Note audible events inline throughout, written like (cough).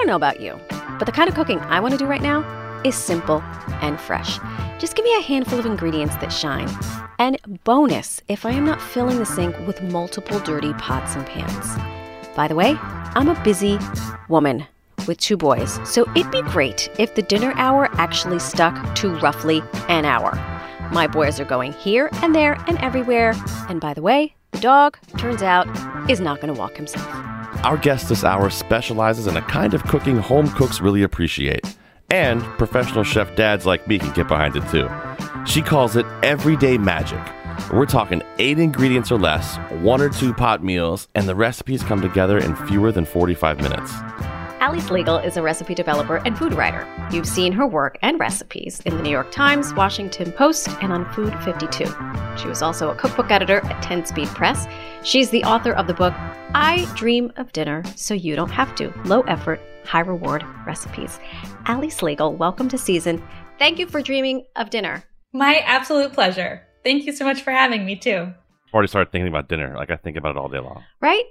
Don't know about you, but the kind of cooking I want to do right now is simple and fresh. Just give me a handful of ingredients that shine. And bonus, if I am not filling the sink with multiple dirty pots and pans. By the way, I'm a busy woman with two boys, so it'd be great if the dinner hour actually stuck to roughly an hour. My boys are going here and there and everywhere, and by the way, dog, turns out, is not going to walk himself. Our guest this hour specializes in a kind of cooking home cooks really appreciate. And professional chef dads like me can get behind it too. She calls it everyday magic. We're talking eight ingredients or less, one or two pot meals, and the recipes come together in fewer than 45 minutes. Ali Slagle is a recipe developer and food writer. You've seen her work and recipes in the New York Times, Washington Post, and on Food 52. She was also a cookbook editor at 10 Speed Press. She's the author of the book I Dream of Dinner So You Don't Have to Low Effort, High Reward Recipes. Ali Slagle, welcome to Season. Thank you for dreaming of dinner. My absolute pleasure. Thank you so much for having me, too. I Already started thinking about dinner. Like I think about it all day long. Right?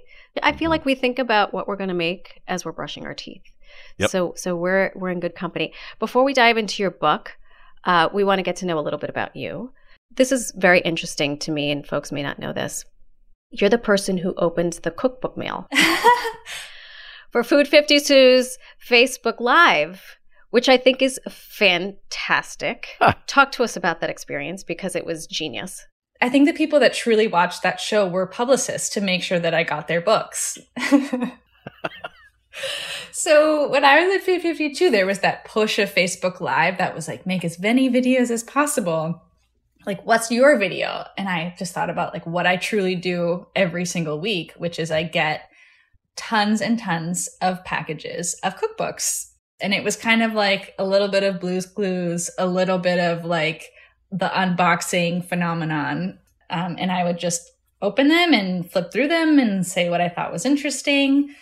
I feel like we think about what we're going to make as we're brushing our teeth. Yep. So so we're we're in good company. Before we dive into your book, uh, we want to get to know a little bit about you. This is very interesting to me, and folks may not know this. You're the person who opened the cookbook mail (laughs) for Food 52's Facebook Live, which I think is fantastic. Talk to us about that experience because it was genius. I think the people that truly watched that show were publicists to make sure that I got their books. (laughs) so when I was at Food 52, there was that push of Facebook Live that was like, make as many videos as possible. Like, what's your video? And I just thought about like what I truly do every single week, which is I get tons and tons of packages of cookbooks. And it was kind of like a little bit of Blue's Clues, a little bit of like the unboxing phenomenon. Um, and I would just open them and flip through them and say what I thought was interesting.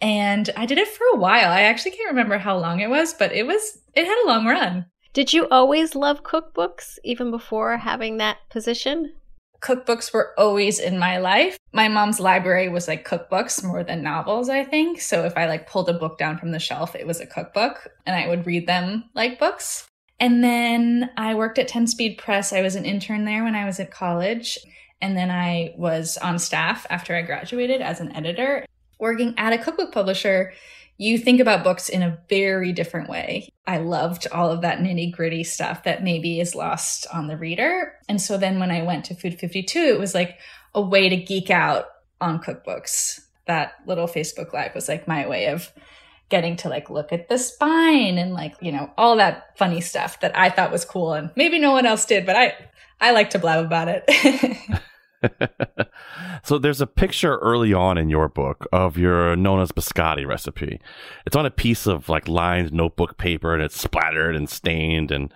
And I did it for a while. I actually can't remember how long it was, but it was, it had a long run. Did you always love cookbooks even before having that position? Cookbooks were always in my life. My mom's library was like cookbooks more than novels, I think. So if I like pulled a book down from the shelf, it was a cookbook and I would read them like books. And then I worked at 10 Speed Press. I was an intern there when I was at college. And then I was on staff after I graduated as an editor. Working at a cookbook publisher, you think about books in a very different way. I loved all of that nitty gritty stuff that maybe is lost on the reader. And so then when I went to Food 52, it was like a way to geek out on cookbooks. That little Facebook Live was like my way of getting to like look at the spine and like, you know, all that funny stuff that I thought was cool and maybe no one else did, but I I like to blab about it. (laughs) (laughs) so there's a picture early on in your book of your Nonna's biscotti recipe. It's on a piece of like lined notebook paper and it's splattered and stained and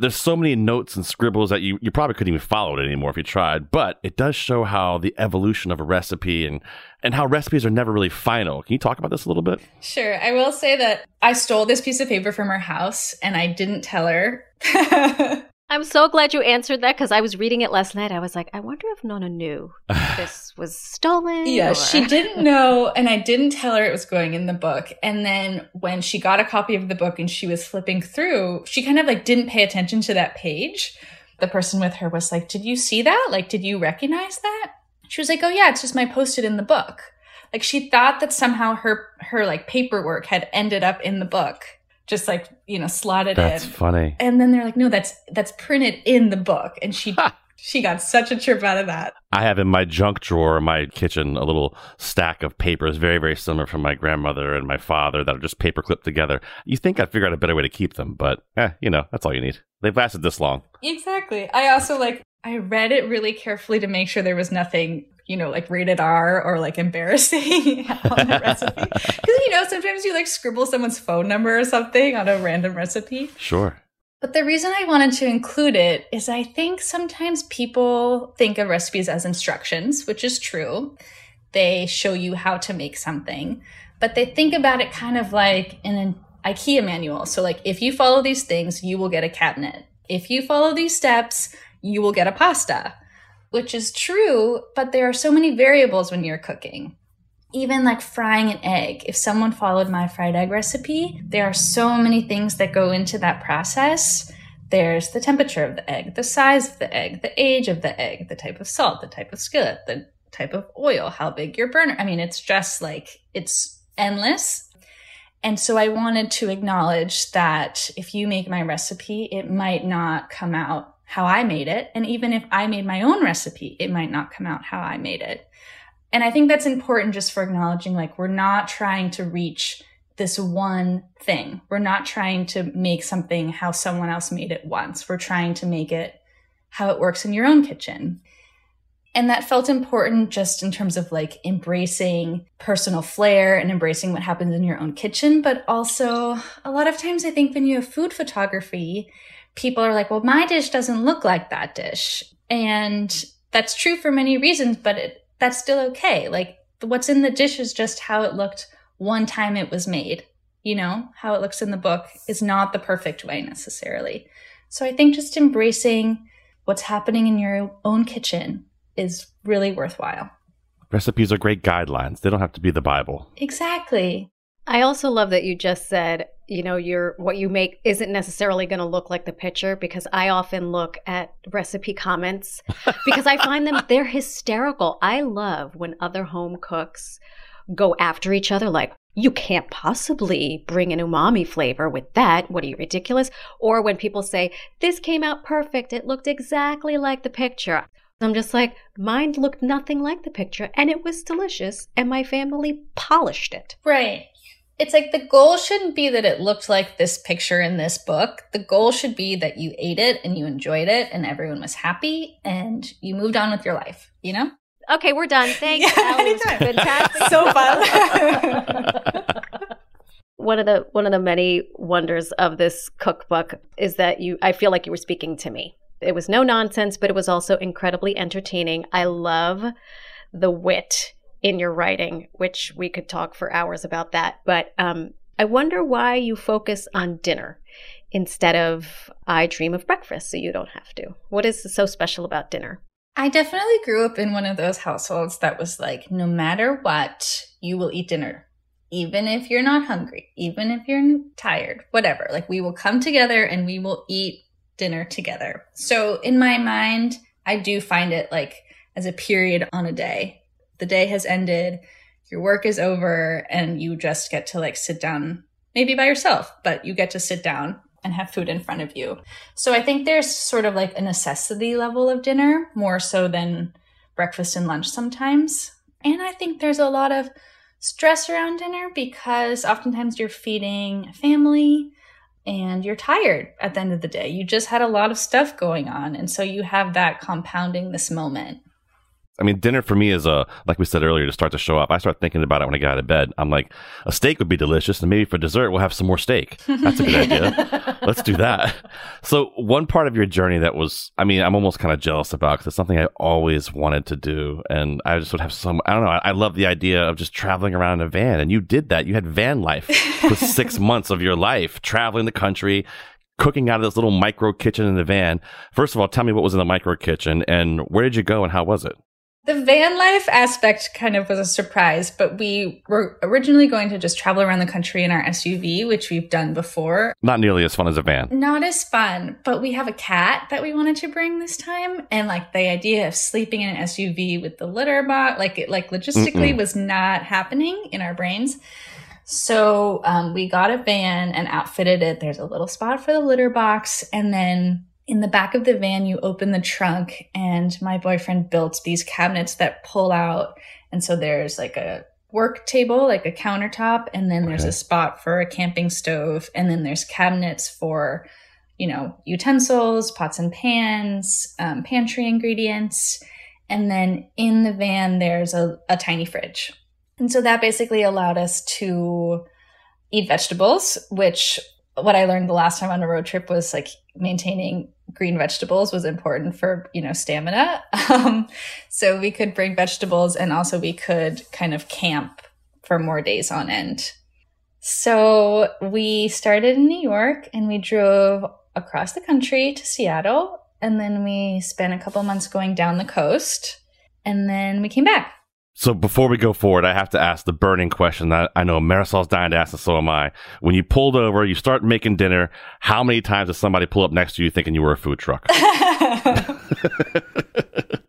there's so many notes and scribbles that you, you probably couldn't even follow it anymore if you tried, but it does show how the evolution of a recipe and, and how recipes are never really final. Can you talk about this a little bit? Sure. I will say that I stole this piece of paper from her house and I didn't tell her. (laughs) I'm so glad you answered that because I was reading it last night. I was like, I wonder if Nonna knew (sighs) this was stolen. Yeah, or... she didn't (laughs) know, and I didn't tell her it was going in the book. And then when she got a copy of the book and she was flipping through, she kind of like didn't pay attention to that page. The person with her was like, Did you see that? Like, did you recognize that? She was like, Oh, yeah, it's just my posted in the book. Like, she thought that somehow her, her like paperwork had ended up in the book just like you know slotted that's in. That's funny. And then they're like, no, that's that's printed in the book, and she she got such a trip out of that. I have in my junk drawer in my kitchen a little stack of papers, very very similar from my grandmother and my father that are just paper clipped together. You think I'd figure out a better way to keep them, but eh, you know that's all you need. They've lasted this long. Exactly. I also like I read it really carefully to make sure there was nothing you know, like rated R or like embarrassing (laughs) on the recipe. (laughs) Because, you know, sometimes you like scribble someone's phone number or something on a random recipe. Sure. But the reason I wanted to include it is I think sometimes people think of recipes as instructions, which is true. They show you how to make something, but they think about it kind of like in an IKEA manual. So, like, if you follow these things, you will get a cabinet. If you follow these steps, you will get a pasta which is true, but there are so many variables when you're cooking. Even like frying an egg, if someone followed my fried egg recipe, there are so many things that go into that process. There's the temperature of the egg, the size of the egg, the age of the egg, the type of salt, the type of skillet, the type of oil, how big your burner. I mean, it's just like, it's endless. And so I wanted to acknowledge that if you make my recipe, it might not come out how I made it. And even if I made my own recipe, it might not come out how I made it. And I think that's important just for acknowledging like we're not trying to reach this one thing. We're not trying to make something how someone else made it once. We're trying to make it how it works in your own kitchen. And that felt important just in terms of like embracing personal flair and embracing what happens in your own kitchen. But also, a lot of times I think when you have food photography, people are like, well, my dish doesn't look like that dish. And that's true for many reasons, but it, that's still okay. Like what's in the dish is just how it looked one time it was made. You know, how it looks in the book is not the perfect way necessarily. So I think just embracing what's happening in your own kitchen is really worthwhile. Recipes are great guidelines. They don't have to be the Bible. Exactly. I also love that you just said, you know, your what you make isn't necessarily going to look like the picture because I often look at recipe comments (laughs) because I find them they're hysterical. I love when other home cooks go after each other like you can't possibly bring an umami flavor with that. What are you ridiculous? Or when people say this came out perfect, it looked exactly like the picture. I'm just like, mine looked nothing like the picture and it was delicious and my family polished it. Right it's like the goal shouldn't be that it looked like this picture in this book. The goal should be that you ate it and you enjoyed it and everyone was happy and you moved on with your life, you know? Okay, we're done. (laughs) Thanks. Yeah, fantastic. so fun. (laughs) one of the one of the many wonders of this cookbook is that you I feel like you were speaking to me. It was no nonsense, but it was also incredibly entertaining. I love the wit in your writing, which we could talk for hours about that. But um, I wonder why you focus on dinner instead of I dream of breakfast, so you don't have to. What is so special about dinner? I definitely grew up in one of those households that was like, no matter what, you will eat dinner. Even if you're not hungry, even if you're tired, whatever. Like, we will come together and we will eat dinner together. So, in my mind, I do find it like as a period on a day the day has ended, your work is over, and you just get to like sit down, maybe by yourself, but you get to sit down and have food in front of you. So I think there's sort of like a necessity level of dinner more so than breakfast and lunch sometimes. And I think there's a lot of stress around dinner because oftentimes you're feeding family and you're tired at the end of the day. You just had a lot of stuff going on. And so you have that compounding this moment. I mean, dinner for me is a like we said earlier to start to show up. I start thinking about it when I get out of bed. I'm like, a steak would be delicious, and maybe for dessert we'll have some more steak. That's a good idea. (laughs) Let's do that. So, one part of your journey that was, I mean, I'm almost kind of jealous about because it's something I always wanted to do, and I just would have some. I don't know. I, I love the idea of just traveling around in a van, and you did that. You had van life for (laughs) six months of your life, traveling the country, cooking out of this little micro kitchen in the van. First of all, tell me what was in the micro kitchen and where did you go and how was it? The van life aspect kind of was a surprise, but we were originally going to just travel around the country in our SUV, which we've done before. Not nearly as fun as a van. Not as fun, but we have a cat that we wanted to bring this time. And like the idea of sleeping in an SUV with the litter box, like it, like logistically Mm-mm. was not happening in our brains. So um, we got a van and outfitted it. There's a little spot for the litter box. And then in the back of the van, you open the trunk, and my boyfriend built these cabinets that pull out. And so there's like a work table, like a countertop, and then okay. there's a spot for a camping stove, and then there's cabinets for, you know, utensils, pots and pans, um, pantry ingredients. And then in the van, there's a, a tiny fridge. And so that basically allowed us to eat vegetables, which what I learned the last time on a road trip was like maintaining green vegetables was important for, you know, stamina. (laughs) Um, so we could bring vegetables and also we could kind of camp for more days on end. So we started in New York and we drove across the country to Seattle. And then we spent a couple months going down the coast. And then we came back. So before we go forward, I have to ask the burning question that I know Marisol's dying to ask, and so am I. When you pulled over, you start making dinner. How many times does somebody pull up next to you thinking you were a food truck? (laughs) that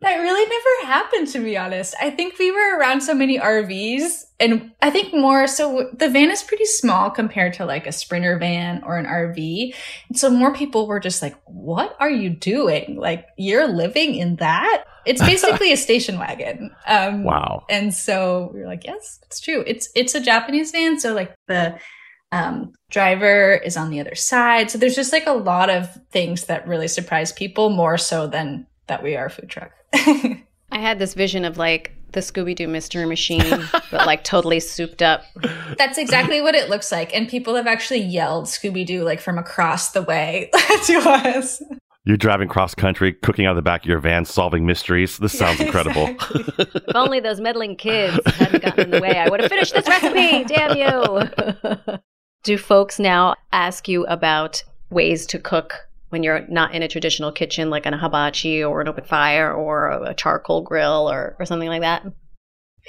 really never happened, to be honest. I think we were around so many RVs, and I think more so the van is pretty small compared to like a sprinter van or an RV. And so more people were just like, What are you doing? Like, you're living in that? It's (laughs) basically a station wagon. Um, wow. And so we were like, Yes, it's true. It's it's a Japanese van, so like the um, driver is on the other side. So there's just like a lot of things that really surprise people more so than that we are a food truck. (laughs) I had this vision of like the Scooby Doo Mystery Machine, but like totally souped up. That's exactly what it looks like. And people have actually yelled Scooby Doo like from across the way (laughs) to us. You're driving cross country, cooking out of the back of your van, solving mysteries. This sounds (laughs) incredible. Exactly. if only those meddling kids hadn't gotten in the way, I would have finished this recipe. Damn you. (laughs) Do folks now ask you about ways to cook when you're not in a traditional kitchen, like on a hibachi or an open fire or a charcoal grill or, or something like that?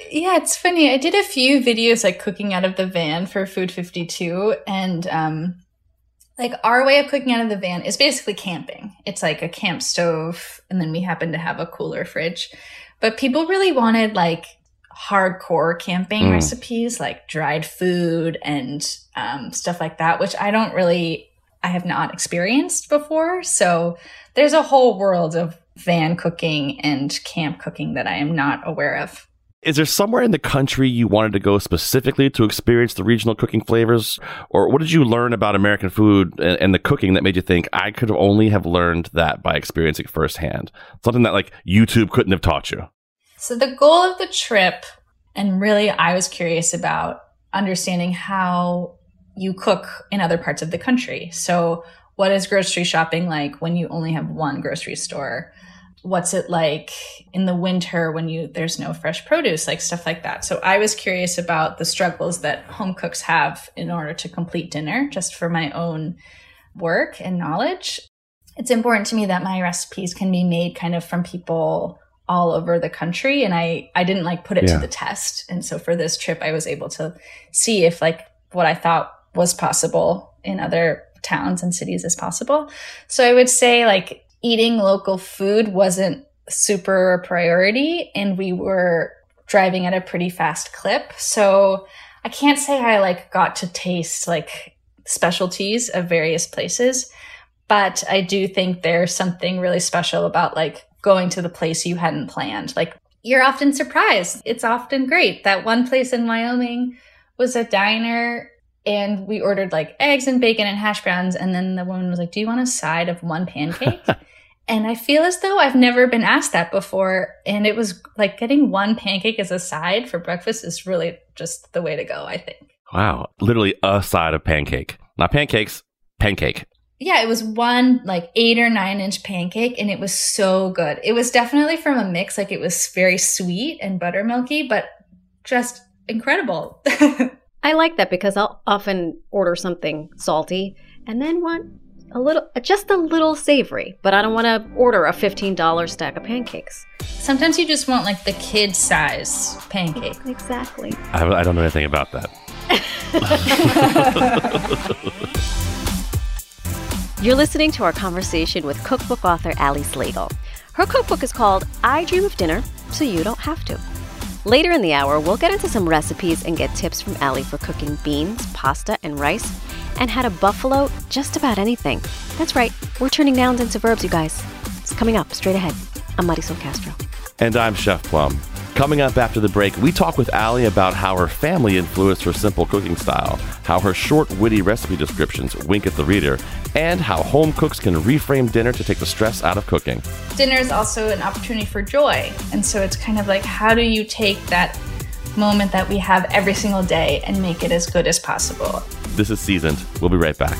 Yeah, it's funny. I did a few videos like cooking out of the van for Food 52 and um like our way of cooking out of the van is basically camping. It's like a camp stove and then we happen to have a cooler fridge. But people really wanted like hardcore camping mm. recipes like dried food and um, stuff like that, which I don't really, I have not experienced before. So there's a whole world of van cooking and camp cooking that I am not aware of. Is there somewhere in the country you wanted to go specifically to experience the regional cooking flavors? Or what did you learn about American food and, and, the cooking that made you think I could only have learned that by experiencing firsthand? Something that like YouTube couldn't have taught you. So the goal of the trip, and really I was curious about understanding how you cook in other parts of the country. So what is grocery shopping like when you only have one grocery store? What's it like in the winter when you there's no fresh produce, like stuff like that. So I was curious about the struggles that home cooks have in order to complete dinner just for my own work and knowledge. It's important to me that my recipes can be made kind of from people all over the country and I I didn't like put it yeah. to the test. And so for this trip I was able to see if like what I thought was possible in other towns and cities as possible. So I would say like eating local food wasn't super a priority and we were driving at a pretty fast clip. So I can't say I like got to taste like specialties of various places, but I do think there's something really special about like going to the place you hadn't planned. Like you're often surprised. It's often great. That one place in Wyoming was a diner and we ordered like eggs and bacon and hash browns. And then the woman was like, Do you want a side of one pancake? (laughs) and I feel as though I've never been asked that before. And it was like getting one pancake as a side for breakfast is really just the way to go, I think. Wow. Literally a side of pancake. Not pancakes, pancake yeah, it was one like eight or nine inch pancake and it was so good. It was definitely from a mix, like it was very sweet and buttermilky, but just incredible. (laughs) I like that because I'll often order something salty and then want a little, just a little savory, but I don't want to order a $15 stack of pancakes. Sometimes you just want like the kid size pancake. (laughs) Exactly. I, I don't know anything about that. (laughs) You're listening to our conversation with cookbook author Ali Slagle. Her cookbook is called I Dream of Dinner, so you don't have to. Later in the hour, we'll get into some recipes and get tips from Ali for cooking beans, pasta, and rice, and how to buffalo just about anything. That's right, we're turning nouns into verbs, you guys. It's coming up straight ahead. I'm Marisol Castro. And I'm Chef Plum. Coming up after the break, we talk with Ali about how her family influenced her simple cooking style, how her short, witty recipe descriptions wink at the reader, and how home cooks can reframe dinner to take the stress out of cooking. Dinner is also an opportunity for joy. And so it's kind of like, how do you take that moment that we have every single day and make it as good as possible? This is Seasoned. We'll be right back.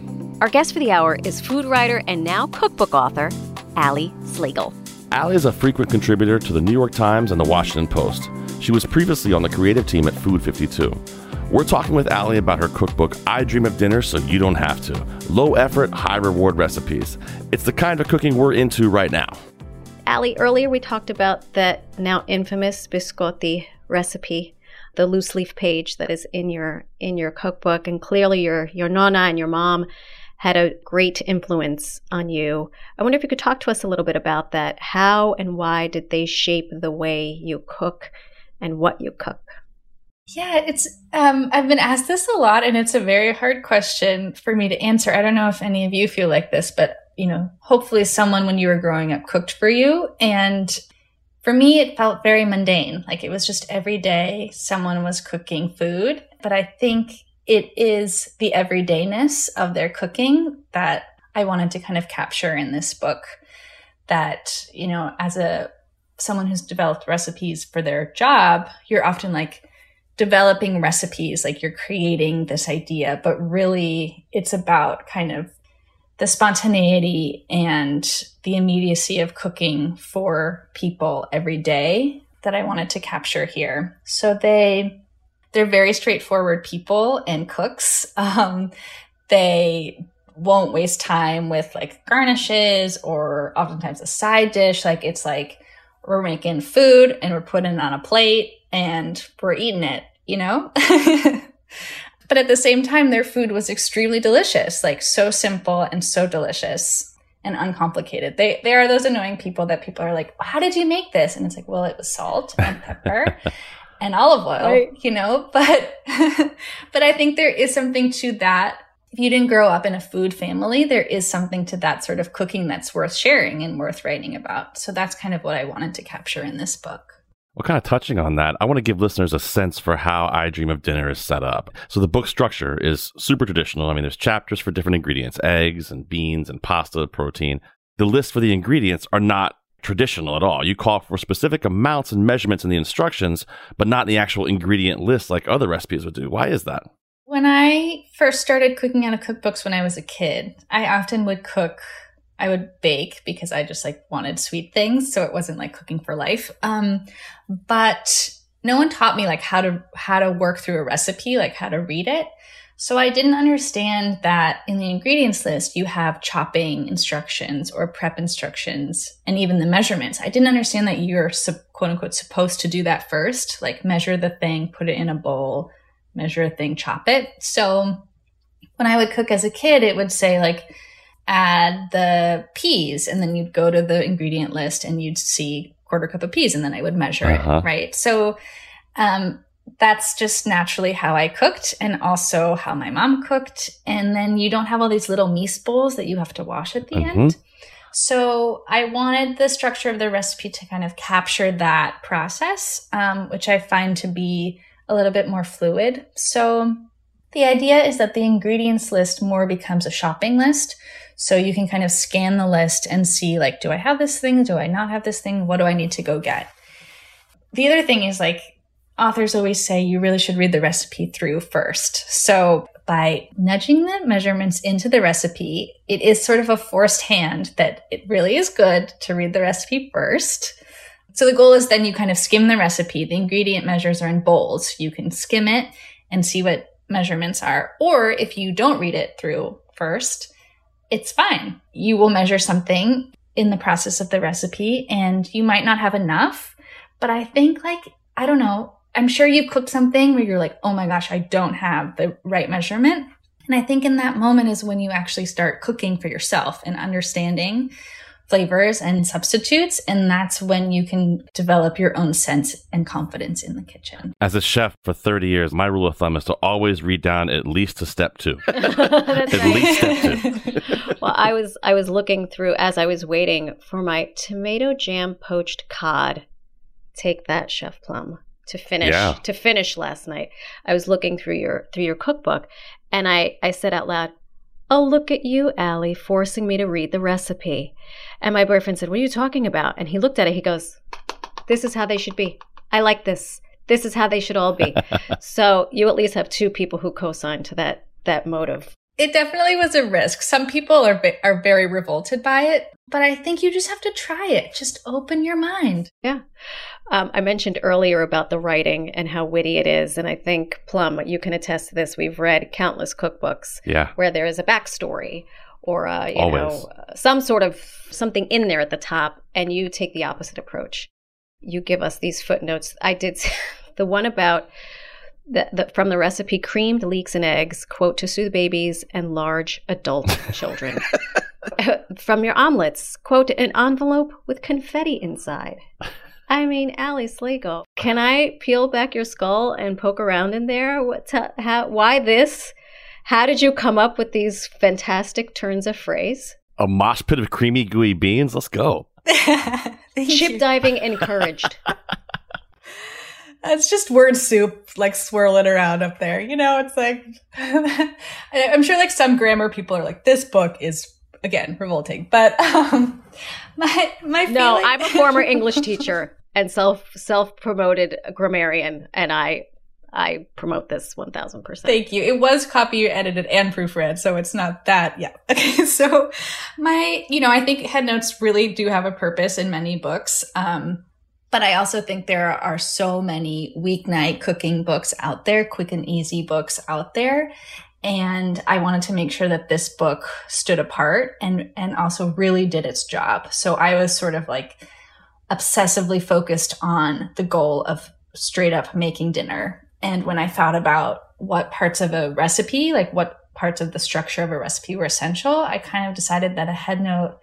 Our guest for the hour is food writer and now cookbook author, Ali Slagle. Ali is a frequent contributor to the New York Times and the Washington Post. She was previously on the creative team at Food 52. We're talking with Ali about her cookbook, I Dream of Dinner So You Don't Have to. Low effort, high reward recipes. It's the kind of cooking we're into right now. Ali, earlier we talked about that now infamous biscotti recipe the loose leaf page that is in your in your cookbook and clearly your your nonna and your mom had a great influence on you. I wonder if you could talk to us a little bit about that. How and why did they shape the way you cook and what you cook? Yeah, it's um I've been asked this a lot and it's a very hard question for me to answer. I don't know if any of you feel like this, but you know, hopefully someone when you were growing up cooked for you and for me it felt very mundane. Like it was just every day someone was cooking food, but I think it is the everydayness of their cooking that I wanted to kind of capture in this book. That, you know, as a someone who's developed recipes for their job, you're often like developing recipes, like you're creating this idea, but really it's about kind of the spontaneity and the immediacy of cooking for people every day that I wanted to capture here. So they they're very straightforward people and cooks. Um, they won't waste time with like garnishes or oftentimes a side dish. Like it's like we're making food and we're putting it on a plate and we're eating it, you know? (laughs) but at the same time, their food was extremely delicious, like so simple and so delicious and uncomplicated. They they are those annoying people that people are like, "How did you make this?" And it's like, "Well, it was salt and pepper (laughs) and olive oil, right. you know, (laughs) but, but I think there is something to that. If you didn't grow up in a food family, there is something to that sort of cooking that's worth sharing and worth writing about. So that's kind of what I wanted to capture in this book. Well, kind of touching on that, I want to give listeners a sense for how I Dream of Dinner is set up. So the book structure is super traditional. I mean, there's chapters for different ingredients, eggs and beans and pasta, protein. The list for the ingredients are not traditional at all. You call for specific amounts and measurements in the instructions, but not in the actual ingredient list like other recipes would do. Why is that? When I first started cooking out of cookbooks when I was a kid, I often would cook I would bake because I just like wanted sweet things, so it wasn't like cooking for life. Um, but no one taught me like how to how to work through a recipe, like how to read it. So I didn't understand that in the ingredients list, you have chopping instructions or prep instructions and even the measurements. I didn't understand that you're quote unquote supposed to do that first, like measure the thing, put it in a bowl, measure a thing, chop it. So when I would cook as a kid, it would say like, add the peas and then you'd go to the ingredient list and you'd see quarter cup of peas and then I would measure uh-huh. it, right? So, um, that's just naturally how I cooked and also how my mom cooked. And then you don't have all these little meat bowls that you have to wash at the mm-hmm. end. So I wanted the structure of the recipe to kind of capture that process, um, which I find to be a little bit more fluid. So the idea is that the ingredients list more becomes a shopping list. So you can kind of scan the list and see like, do I have this thing? Do I not have this thing? What do I need to go get? The other thing is like, authors always say you really should read the recipe through first. So by nudging the measurements into the recipe, it is sort of a forced hand that it really is good to read the recipe first. So the goal is then you kind of skim the recipe. The ingredient measures are in bowls. You can skim it and see what measurements are. Or if you don't read it through first, it's fine. You will measure something in the process of the recipe and you might not have enough. But I think like, I don't know, I'm sure you've cooked something where you're like, oh my gosh, I don't have the right measurement. And I think in that moment is when you actually start cooking for yourself and understanding flavors and substitutes. And that's when you can develop your own sense and confidence in the kitchen. As a chef for 30 years, my rule of thumb is to always read down at least to step two. (laughs) at least step two. (laughs) well, I was I was looking through as I was waiting for my tomato jam poached cod. Take that, Chef Plum to finish yeah. to finish last night. I was looking through your through your cookbook and I I said out loud, "Oh, look at you, Ali, forcing me to read the recipe." And my boyfriend said, "What are you talking about?" And he looked at it. He goes, "This is how they should be. I like this. This is how they should all be." (laughs) so, you at least have two people who co-sign to that that motive. It definitely was a risk. Some people are are very revolted by it, but I think you just have to try it. Just open your mind. Yeah. Um, I mentioned earlier about the writing and how witty it is, and I think Plum, you can attest to this. We've read countless cookbooks, yeah. where there is a backstory or uh, you Always. know uh, some sort of something in there at the top, and you take the opposite approach. You give us these footnotes. I did (laughs) the one about the, the, from the recipe creamed leeks and eggs quote to soothe babies and large adult (laughs) children (laughs) from your omelets quote an envelope with confetti inside I mean, Ali Slagle, can I peel back your skull and poke around in there? What? how, why this? How did you come up with these fantastic turns of phrase? A mosh pit of creamy, gooey beans. Let's go. (laughs) Ship diving encouraged. It's just word soup, like swirling around up there. You know, it's like, (laughs) I'm sure like some grammar people are like, this book is again revolting, but um, (laughs) my my feeling- no, I'm a former English teacher and self self promoted grammarian, and I I promote this one thousand percent. Thank you. It was copy edited and proofread, so it's not that. Yeah. (laughs) Okay. So my, you know, I think headnotes really do have a purpose in many books. Um, but I also think there are so many weeknight cooking books out there, quick and easy books out there. And I wanted to make sure that this book stood apart and, and also really did its job. So I was sort of like, obsessively focused on the goal of straight up making dinner. And when I thought about what parts of a recipe, like what parts of the structure of a recipe were essential, I kind of decided that a head note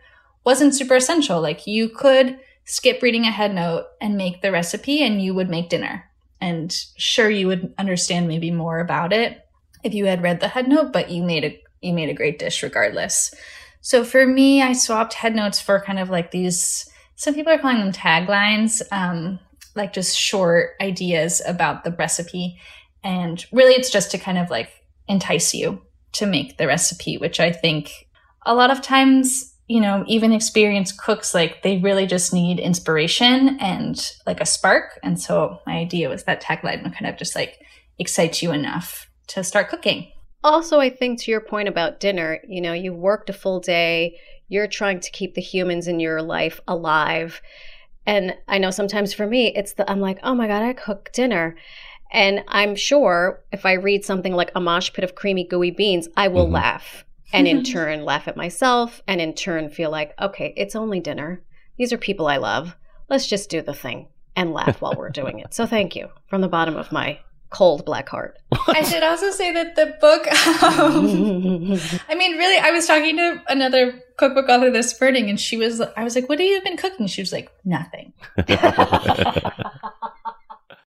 wasn't super essential. Like you could skip reading a head note and make the recipe and you would make dinner. And sure you would understand maybe more about it if you had read the head note, but you made a you made a great dish regardless. So for me, I swapped head notes for kind of like these some people are calling them taglines, um, like just short ideas about the recipe. And really, it's just to kind of like entice you to make the recipe, which I think a lot of times, you know, even experienced cooks, like they really just need inspiration and like a spark. And so my idea was that tagline would kind of just like excite you enough to start cooking. Also, I think to your point about dinner, you know, you worked a full day, you're trying to keep the humans in your life alive. And I know sometimes for me, it's the, I'm like, oh my God, I cook dinner. And I'm sure if I read something like a mosh pit of creamy, gooey beans, I will mm-hmm. laugh and in (laughs) turn laugh at myself and in turn feel like, okay, it's only dinner. These are people I love. Let's just do the thing and laugh while we're doing it. So thank you from the bottom of my cold black heart. I should also say that the book, um, I mean, really, I was talking to another cookbook author this spurting and she was, I was like, what have you been cooking? She was like, nothing. (laughs) (laughs)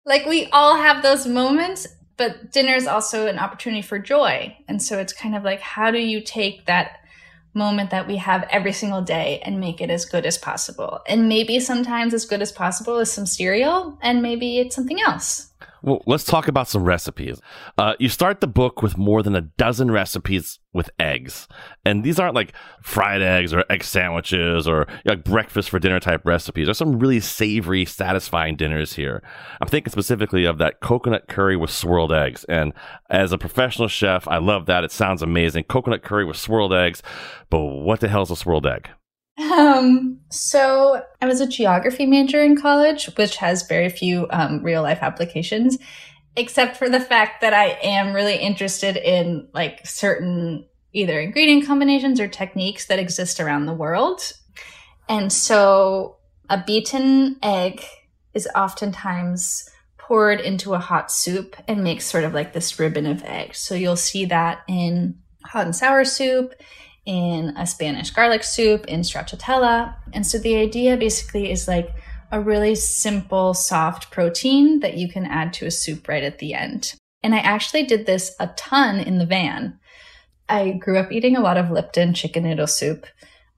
Like we all have those moments, but dinner is also an opportunity for joy. And so it's kind of like, how do you take that moment that we have every single day and make it as good as possible? And maybe sometimes as good as possible is some cereal, and maybe it's something else. Well, let's talk about some recipes. Uh, you start the book with more than a dozen recipes with eggs. And these aren't like fried eggs or egg sandwiches or like breakfast for dinner type recipes. There's some really savory, satisfying dinners here. I'm thinking specifically of that coconut curry with swirled eggs. And as a professional chef, I love that. It sounds amazing. Coconut curry with swirled eggs. But what the hell is a swirled egg? Um, so I was a geography major in college, which has very few um, real life applications, except for the fact that I am really interested in like certain either ingredient combinations or techniques that exist around the world. And so a beaten egg is oftentimes poured into a hot soup and makes sort of like this ribbon of egg. So you'll see that in hot and sour soup in a Spanish garlic soup, in stracciatella. And so the idea basically is like a really simple, soft protein that you can add to a soup right at the end. And I actually did this a ton in the van. I grew up eating a lot of Lipton chicken noodle soup.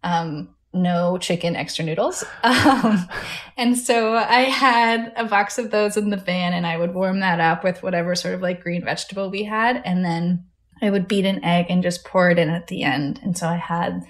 Um, no chicken extra noodles. (laughs) Um, and so I had a box of those in the van and I would warm that up with whatever sort of like green vegetable we had. And then I would beat an egg and just pour it in at the end. And so I had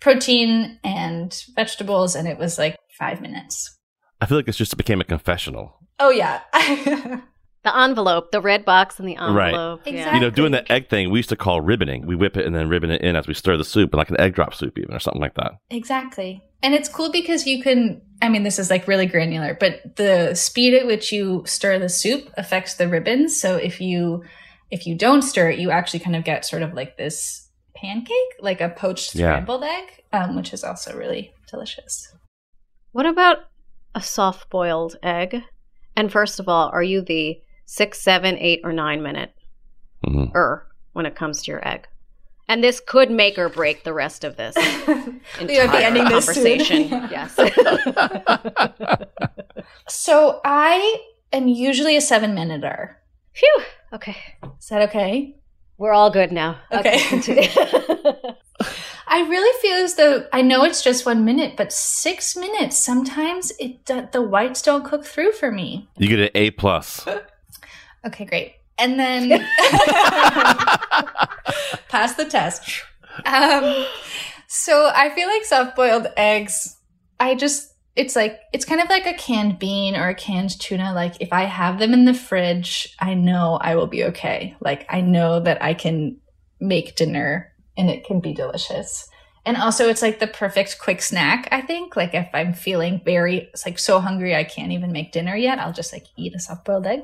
protein and vegetables, and it was like five minutes. I feel like this just became a confessional. Oh, yeah. (laughs) the envelope, the red box and the envelope. Right. Yeah. Exactly. You know, doing the egg thing, we used to call ribboning. We whip it and then ribbon it in as we stir the soup, like an egg drop soup, even, or something like that. exactly. And it's cool because you can, I mean, this is like really granular, but the speed at which you stir the soup affects the ribbons. So if you if you don't stir it, you actually kind of get sort of like this pancake, like a poached Yeah. scrambled egg, um, which is also really delicious. What about a soft boiled egg? And first of all, are you the six, seven, eight, or nine minute hmm er when it comes to your egg? And this could make or break the rest of this (laughs) We would be entire ending this soon. conversation. (laughs) yes. So I am usually a seven minuter. Phew. Okay. Is that okay? We're all good now. Okay. (laughs) continue. (laughs) I really feel as though I know it's just one minute, but six minutes sometimes it d- the whites don't cook through for me. You get an A plus. (laughs) Okay, great. And then pass the test. Um, so I feel like soft boiled eggs. I just it's like it's kind of like a canned bean or a canned tuna. Like if I have them in the fridge, I know I will be okay. Like I know that I can make dinner and it can be delicious. And also it's like the perfect quick snack, I think. Like if I'm feeling very like so hungry I can't even make dinner yet, I'll just like eat a soft boiled egg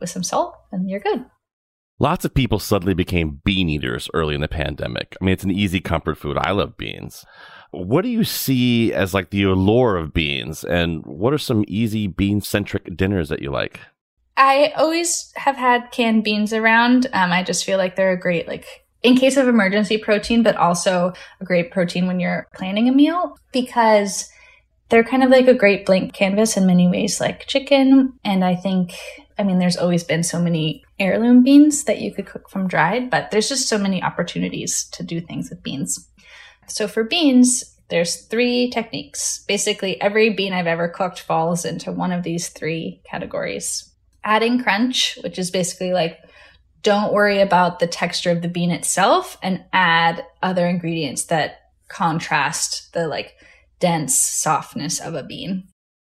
with some salt and you're good. Lots of people suddenly became bean eaters early in the pandemic. I mean, it's an easy comfort food. I love beans. What do you see as like the allure of beans, and what are some easy bean centric dinners that you like? I always have had canned beans around. Um, I just feel like they're a great, like, in case of emergency protein, but also a great protein when you're planning a meal because they're kind of like a great blank canvas in many ways, like chicken. And I think, I mean, there's always been so many heirloom beans that you could cook from dried, but there's just so many opportunities to do things with beans. So for beans, there's three techniques. Basically, every bean I've ever cooked falls into one of these three categories adding crunch, which is basically like don't worry about the texture of the bean itself and add other ingredients that contrast the like dense softness of a bean.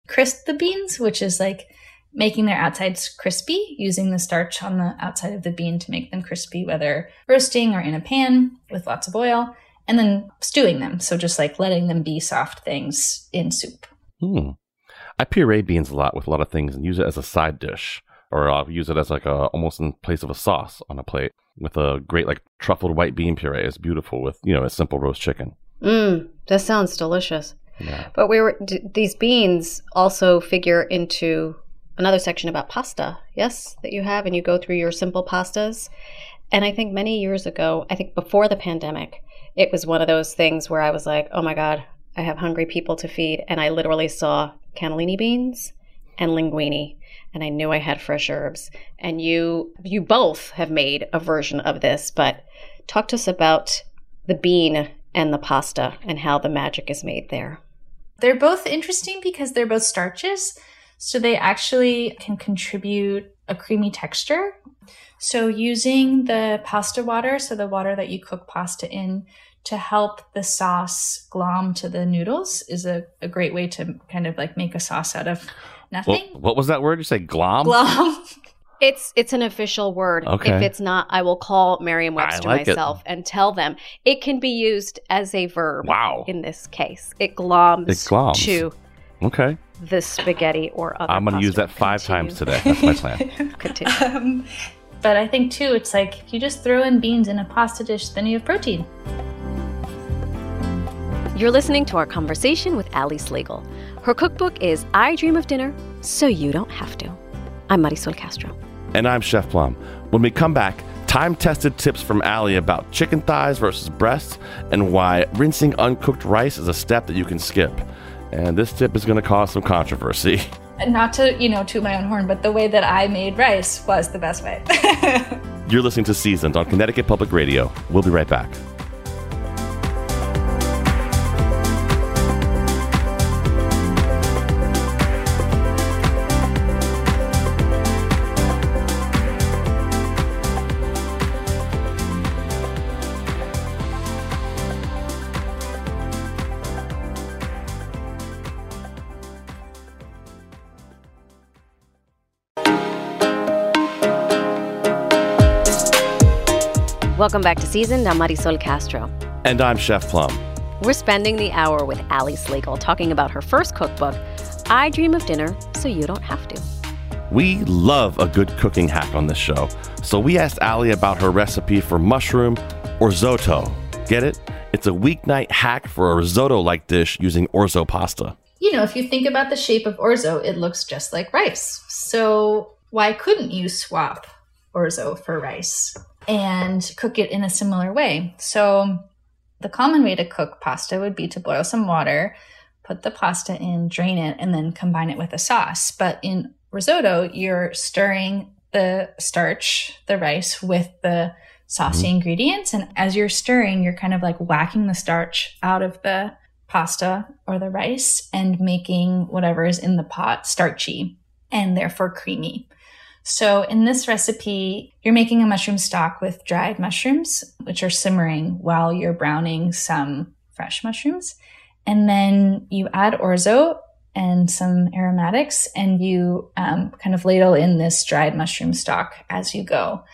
Crisp the beans, which is like making their outsides crispy using the starch on the outside of the bean to make them crispy, whether roasting or in a pan with lots of oil, and then stewing them. So just like letting them be soft things in soup. Hmm. I puree beans a lot with a lot of things and use it as a side dish, or I'll use it as like a almost in place of a sauce on a plate with a great like truffled white bean puree. It's beautiful with you know a simple roast chicken. Mm, that sounds delicious. Yeah. But we were d- these beans also figure into another section about pasta. Yes, that you have, and you go through your simple pastas. And I think many years ago, I think before the pandemic, it was one of those things where I was like, "Oh my god, I have hungry people to feed," and I literally saw cannellini beans and linguine, and I knew I had fresh herbs. And you you both have made a version of this, but talk to us about the bean and the pasta and how the magic is made there. They're both interesting because they're both starches, so they actually can contribute a creamy texture. So using the pasta water, so the water that you cook pasta in, to help the sauce glom to the noodles is a, a great way to kind of like make a sauce out of nothing. What, what was that word you say? Glom? Glom. (laughs) It's it's an official word. Okay. If it's not, I will call Merriam-Webster I like it. myself and tell them it can be used as a verb. Wow. In this case, it gloms, It gloms. to Okay. the spaghetti or other. I'm going to use that five Continue. times today. That's my plan. (laughs) Continue. (laughs) Um, but I think too, it's like if you just throw in beans in a pasta dish, then you have protein. You're listening to our conversation with Ali Slagle. Her cookbook is I Dream of Dinner, so you don't have to. I'm Marisol Castro. and I'm Chef Plum. When we come back, time tested tips from Ali about chicken thighs versus breasts and why rinsing uncooked rice is a step that you can skip. And this tip is going to cause some controversy. (laughs) And Not to, you know, toot my own horn, but the way that I made rice was the best way. (laughs) You're listening to Seasoned on Connecticut Public Radio. We'll be right back. Welcome back to Seasoned. I'm Marisol Castro. And I'm Chef Plum. We're spending the hour with Ali Slagle talking about her first cookbook, I Dream of Dinner, so you don't have to. We love a good cooking hack on this show, so we asked Ali about her recipe for mushroom orzo. Get it? It's a weeknight hack for a risotto like dish using orzo pasta. you know, if you think about the shape of orzo, it looks just like rice. So why couldn't you swap orzo for rice and cook it in a similar way? So the common way to cook pasta would be to boil some water, put the pasta in, drain it, and then combine it with a sauce. But in risotto, you're stirring the starch, the rice, with the saucy mm-hmm. ingredients. And as you're stirring, you're kind of like whacking the starch out of the pasta or the rice and making whatever is in the pot starchy and therefore creamy. So in this recipe, you're making a mushroom stock with dried mushrooms, which are simmering while you're browning some fresh mushrooms. And then you add orzo and some aromatics, and you um, kind of ladle in this dried mushroom stock as you go.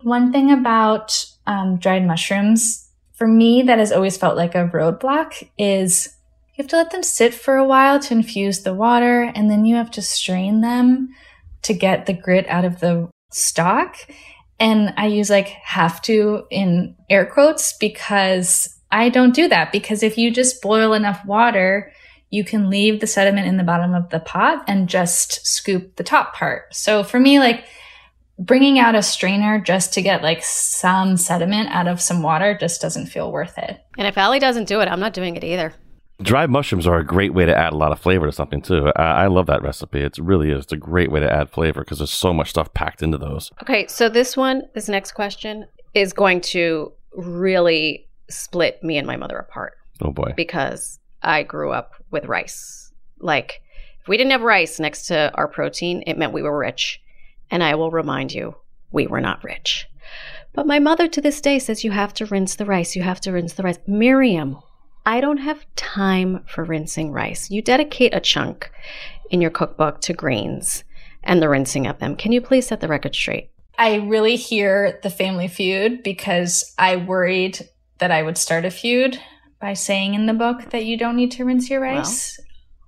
One thing about um, dried mushrooms for me that has always felt like a roadblock is you have to let them sit for a while to infuse the water, and then you have to strain them to get the grit out of the stock. And I use like have to in air quotes because I don't do that. Because if you just boil enough water, you can leave the sediment in the bottom of the pot and just scoop the top part. So for me, like bringing out a strainer just to get like some sediment out of some water just doesn't feel worth it. And if Ali doesn't do it, I'm not doing it either. Dried mushrooms are a great way to add a lot of flavor to something too. I, I love that recipe. It really is. It's a great way to add flavor because there's so much stuff packed into those. Okay, so this one, this next question is going to really split me and my mother apart Oh boy. because I grew up with rice. Like, if we didn't have rice next to our protein, it meant we were rich. And I will remind you, we were not rich. But my mother to this day says you have to rinse the rice. You have to rinse the rice. Miriam, I don't have time for rinsing rice. You dedicate a chunk in your cookbook to grains and the rinsing of them. Can you please set the record straight? I really hear the family feud because I worried that I would start a feud by saying in the book that you don't need to rinse your rice.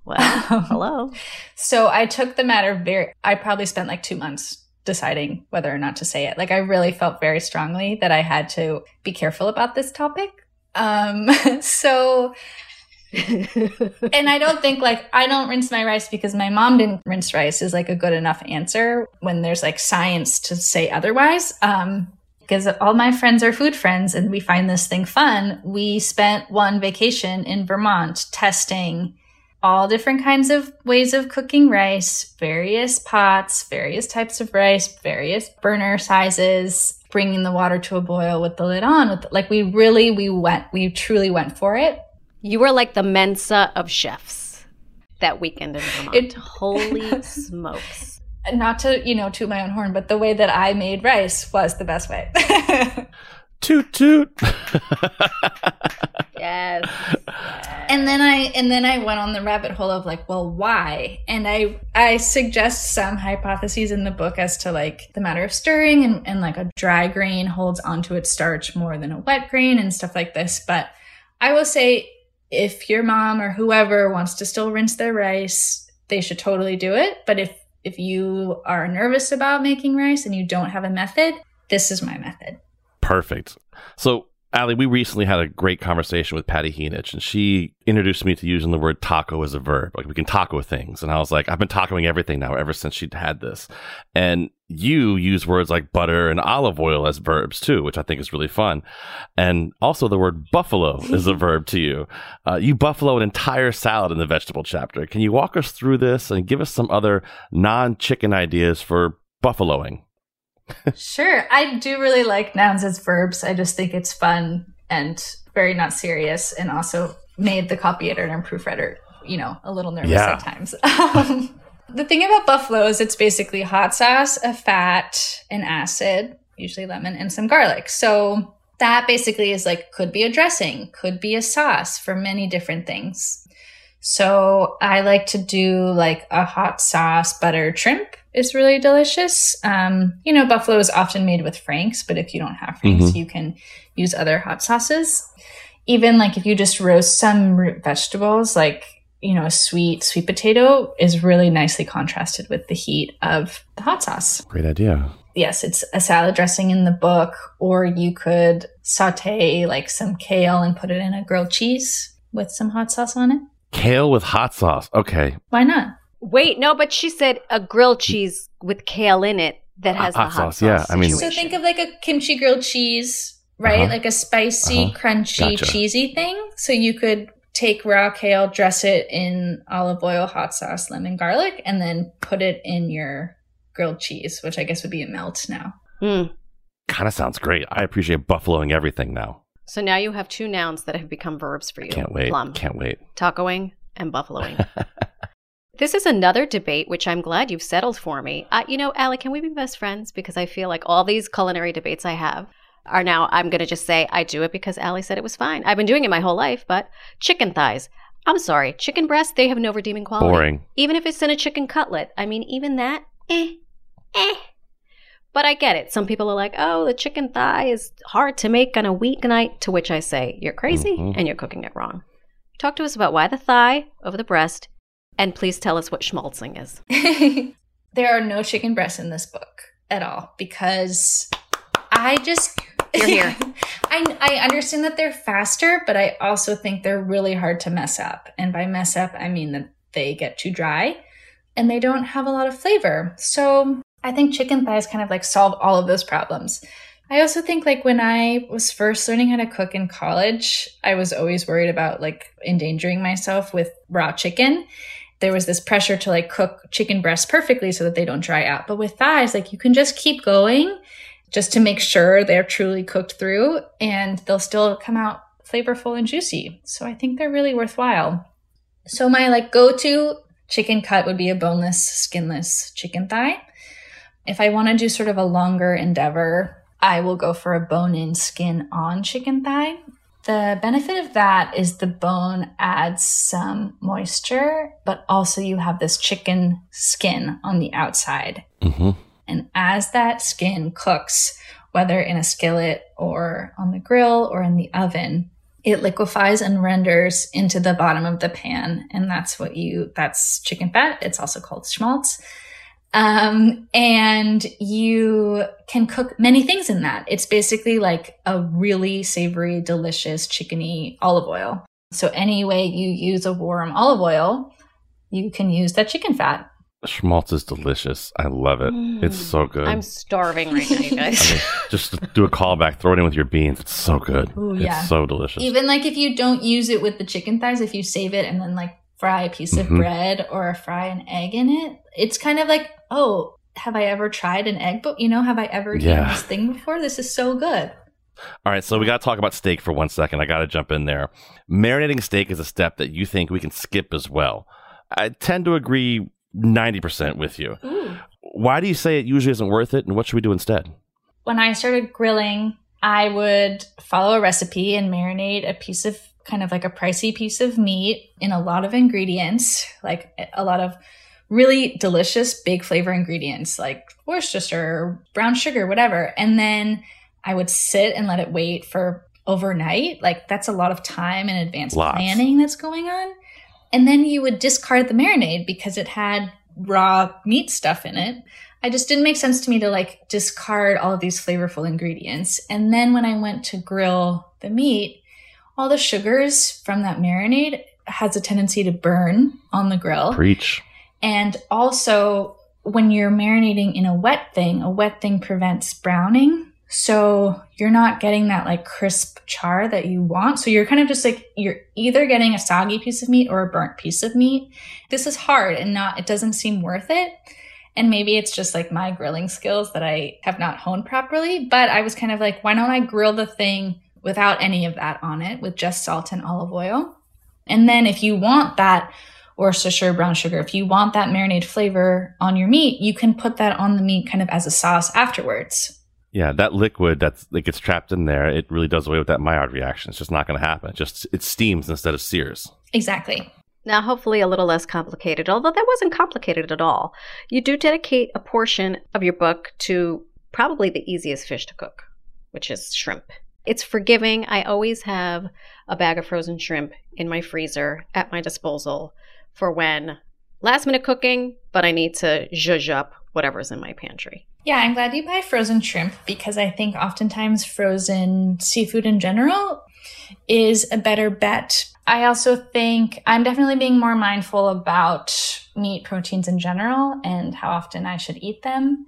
Well, um, hello. (laughs) So I took the matter very, I probably spent like two months deciding whether or not to say it. Like I really felt very strongly that I had to be careful about this topic. Um, (laughs) so, and I don't think like I don't rinse my rice because my mom didn't rinse rice is like a good enough answer when there's like science to say otherwise. Um, because all my friends are food friends and we find this thing fun. We spent one vacation in Vermont testing all different kinds of ways of cooking rice, various pots, various types of rice, various burner sizes, bringing the water to a boil with the lid on. With like we really we went we truly went for it. You were like the Mensa of chefs that weekend in Vermont. It- Holy (laughs) smokes. Not to you know toot my own horn, but the way that I made rice was the best way. (laughs) Toot toot. (laughs) Yes. and then i and then i went on the rabbit hole of like well why and i i suggest some hypotheses in the book as to like the matter of stirring and, and like a dry grain holds onto its starch more than a wet grain and stuff like this but i will say if your mom or whoever wants to still rinse their rice they should totally do it but if if you are nervous about making rice and you don't have a method this is my method Perfect. So, Ali, we recently had a great conversation with Pati Jinich, and she introduced me to using the word taco as a verb. Like, we can taco things. And I was like, I've been tacoing everything now ever since she'd had this. And you use words like butter and olive oil as verbs too, which I think is really fun. And also, the word buffalo is a verb to you. Uh, you buffalo an entire salad in the vegetable chapter. Can you walk us through this and give us some other non chicken ideas for buffaloing? Sure. I do really like nouns as verbs. I just think it's fun and very not serious and also made the copy editor and proofreader, you know, a little nervous Yeah. at times. (laughs) Um, the thing about buffalo is it's basically hot sauce, a fat, an acid, usually lemon, and some garlic. So that basically is like could be a dressing, could be a sauce for many different things. So I like to do like a hot sauce butter shrimp is really delicious. Um, you know, buffalo is often made with Frank's, but if you don't have Frank's, Mhm. you can use other hot sauces. Even like if you just roast some root vegetables, like you know, a sweet sweet potato is really nicely contrasted with the heat of the hot sauce Great idea. yes, it's a salad dressing in the book, or you could saute like some kale and put it in a grilled cheese with some hot sauce on it. Kale with hot sauce. Okay. Why not? Wait, no, but she said a grilled cheese with kale in it that has Hot the hot sauce, yeah, I mean- So think of like a kimchi grilled cheese, right? Uh-huh. Like a spicy, Uh-huh. crunchy, Gotcha. cheesy thing. So you could take raw kale, dress it in olive oil, hot sauce, lemon, garlic, and then put it in your grilled cheese, which I guess would be a melt now. Hmm. Kind of sounds great. I appreciate buffaloing everything now. So now you have two nouns that have become verbs for you. Can't wait. Plum, Can't wait. tacoing, and buffaloing. (laughs) this is another debate, which I'm glad you've settled for me. Uh, you know, Ali, can we be best friends? Because I feel like all these culinary debates I have are now, I'm going to just say I do it because Ali said it was fine. I've been doing it my whole life, but chicken thighs. I'm sorry, chicken breasts, they have no redeeming quality. Boring. Even if it's in a chicken cutlet. I mean, even that, eh, eh. But I get it. Some people are like, oh, the chicken thigh is hard to make on a weeknight. To which I say, you're crazy Mhm. and you're cooking it wrong. Talk to us about why the thigh over the breast, and please tell us what schmaltzing is. (laughs) there are no chicken breasts in this book at all because I just You're here. (laughs) I I understand that they're faster, but I also think they're really hard to mess up. And by mess up, I mean that they get too dry and they don't have a lot of flavor. So I think chicken thighs kind of like solve all of those problems. I also think like when I was first learning how to cook in college, I was always worried about like endangering myself with raw chicken. There was this pressure to like cook chicken breasts perfectly so that they don't dry out. But with thighs, like you can just keep going just to make sure they're truly cooked through and they'll still come out flavorful and juicy. So I think they're really worthwhile. So my like go-to chicken cut would be a boneless, skinless chicken thigh. If I want to do sort of a longer endeavor, I will go for a bone-in skin on chicken thigh. The benefit of that is the bone adds some moisture, but also you have this chicken skin on the outside. hmm And as that skin cooks, whether in a skillet or on the grill or in the oven, it liquefies and renders into the bottom of the pan. And that's what you, that's chicken fat. It's also called schmaltz. Um, and you can cook many things in that. It's basically like a really savory, delicious chickeny olive oil. So any way you use a warm olive oil, you can use that chicken fat. Schmaltz is delicious. I love it. It's so good. I'm starving right now, you (laughs) guys. I mean, just do a callback, throw it in with your beans. It's so good. Ooh, it's yeah. so delicious. Even like if you don't use it with the chicken thighs, if you save it and then like fry a piece Mhm. of bread or fry an egg in it, it's kind of like, oh, have I ever tried an egg? But you know, have I ever eaten Yeah. this thing before? This is so good. All right, so we got to talk about steak for one second. I got to jump in there. Marinating steak is a step that you think we can skip as well. I tend to agree 90% with you. Ooh. Why do you say it usually isn't worth it, and what should we do instead? when I started grilling, I would follow a recipe and marinate a piece of kind of like a pricey piece of meat in a lot of ingredients, like a lot of really delicious big flavor ingredients like Worcestershire, brown sugar, whatever. And then I would sit and let it wait for overnight. Like that's a lot of time and advanced Lots. planning that's going on. And then you would discard the marinade because it had raw meat stuff in it. I just didn't make sense to me to like discard all of these flavorful ingredients. And then when I went to grill the meat, all the sugars from that marinade has a tendency to burn on the grill. Preach. And also, when you're marinating in a wet thing, a wet thing prevents browning. So you're not getting that like crisp char that you want. So you're kind of just like, you're either getting a soggy piece of meat or a burnt piece of meat. This is hard and not, it doesn't seem worth it. And maybe it's just like my grilling skills that I have not honed properly. But I was kind of like, why don't I grill the thing without any of that on it with just salt and olive oil? And then if you want that Worcestershire brown sugar, if you want that marinade flavor on your meat, you can put that on the meat kind of as a sauce afterwards. Yeah, that liquid that's that gets trapped in there, it really does away with that Maillard reaction. It's just not going to happen. It just it steams instead of sears. Exactly. Now, hopefully, a little less complicated, although that wasn't complicated at all. You do dedicate a portion of your book to probably the easiest fish to cook, which is shrimp. It's forgiving. I always have a bag of frozen shrimp in my freezer at my disposal for when last minute cooking, but I need to zhuzh up whatever's in my pantry. Yeah, I'm glad you buy frozen shrimp because I think oftentimes frozen seafood in general is a better bet. I also think I'm definitely being more mindful about meat proteins in general and how often I should eat them.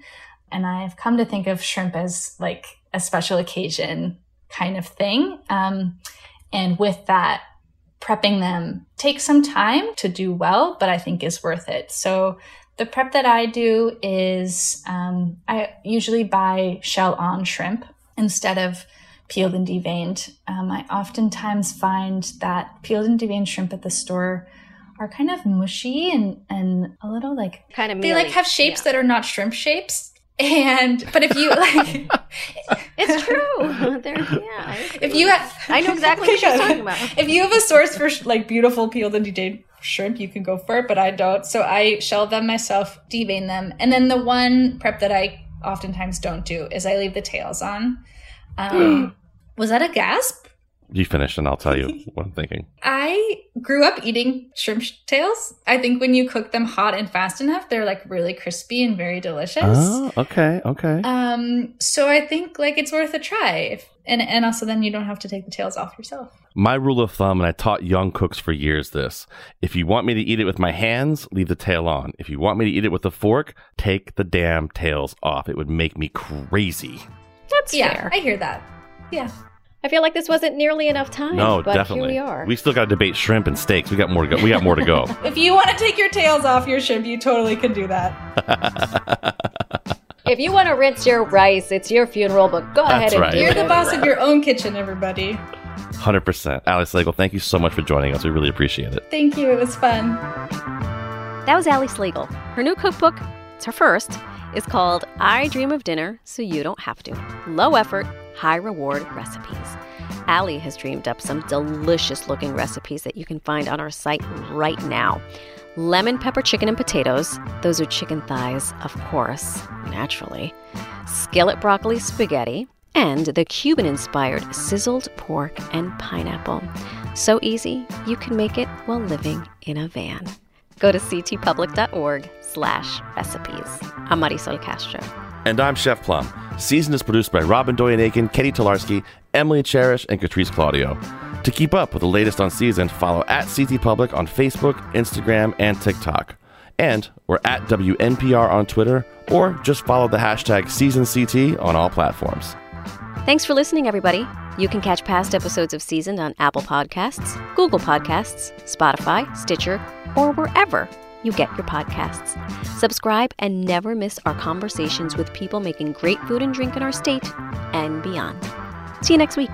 And I've come to think of shrimp as like a special occasion kind of thing. Um, and with that, prepping them takes some time to do well, but I think is worth it. So the prep that I do is um, I usually buy shell on shrimp instead of peeled and deveined. Um, I oftentimes find that peeled and deveined shrimp at the store are kind of mushy and, and a little like Kind of they like have shapes Yeah. that are not shrimp shapes. And but if you (laughs) like It's true. (laughs) They're, yeah. If you have I know exactly what you're talking about. (laughs) if you have a source for like beautiful peeled and deveined shrimp, you can go for it, but I don't. So I shell them myself, devein them, and then the one prep that I oftentimes don't do is I leave the tails on. (gasps) Um, was that a gasp? You finish, and I'll tell you (laughs) what I'm thinking. I grew up eating shrimp tails. I think when you cook them hot and fast enough, they're like really crispy and very delicious. Oh, okay, okay. Um, so I think like it's worth a try, if, and and also then you don't have to take the tails off yourself. My rule of thumb, and I taught young cooks for years this if you want me to eat it with my hands, leave the tail on. If you want me to eat it with a fork, take the damn tails off. It would make me crazy. That's yeah, fair. I hear that. Yeah. I feel like this wasn't nearly enough time. No, but definitely. Here we are. We still got to debate shrimp and steaks. We got more to go. We got more to go. (laughs) If you want to take your tails off your shrimp, you totally can do that. (laughs) if you want to rinse your rice, it's your funeral, but go ahead and right. do You're the boss of your own kitchen, everybody. 100%. Alex Slagle, thank you so much for joining us. We really appreciate it. Thank you. It was fun. That was Ali Slagle. Her new cookbook, it's her first, is called I Dream of Dinner So You Don't Have to. Low effort, high reward recipes. Ali has dreamed up some delicious looking recipes that you can find on our site right now. Lemon pepper chicken and potatoes, those are chicken thighs, of course, naturally. Skillet broccoli spaghetti, and the Cuban inspired sizzled pork and pineapple. So easy, you can make it while living in a van. Go to ctpublic.org slash recipes. I'm Marisol Castro. And I'm Chef Plum. Season is produced by Robyn Doyon-Aitken, Catie Talarski, Emily Charash, and Katrice Claudio. To keep up with the latest on Season, follow at CT Public on Facebook, Instagram, and TikTok. And we're at WNPR on Twitter, or just follow the hashtag SeasonCT on all platforms. Thanks for listening, everybody. You can catch past episodes of Seasoned on Apple Podcasts, Google Podcasts, Spotify, Stitcher, or wherever you get your podcasts. Subscribe and never miss our conversations with people making great food and drink in our state and beyond. See you next week.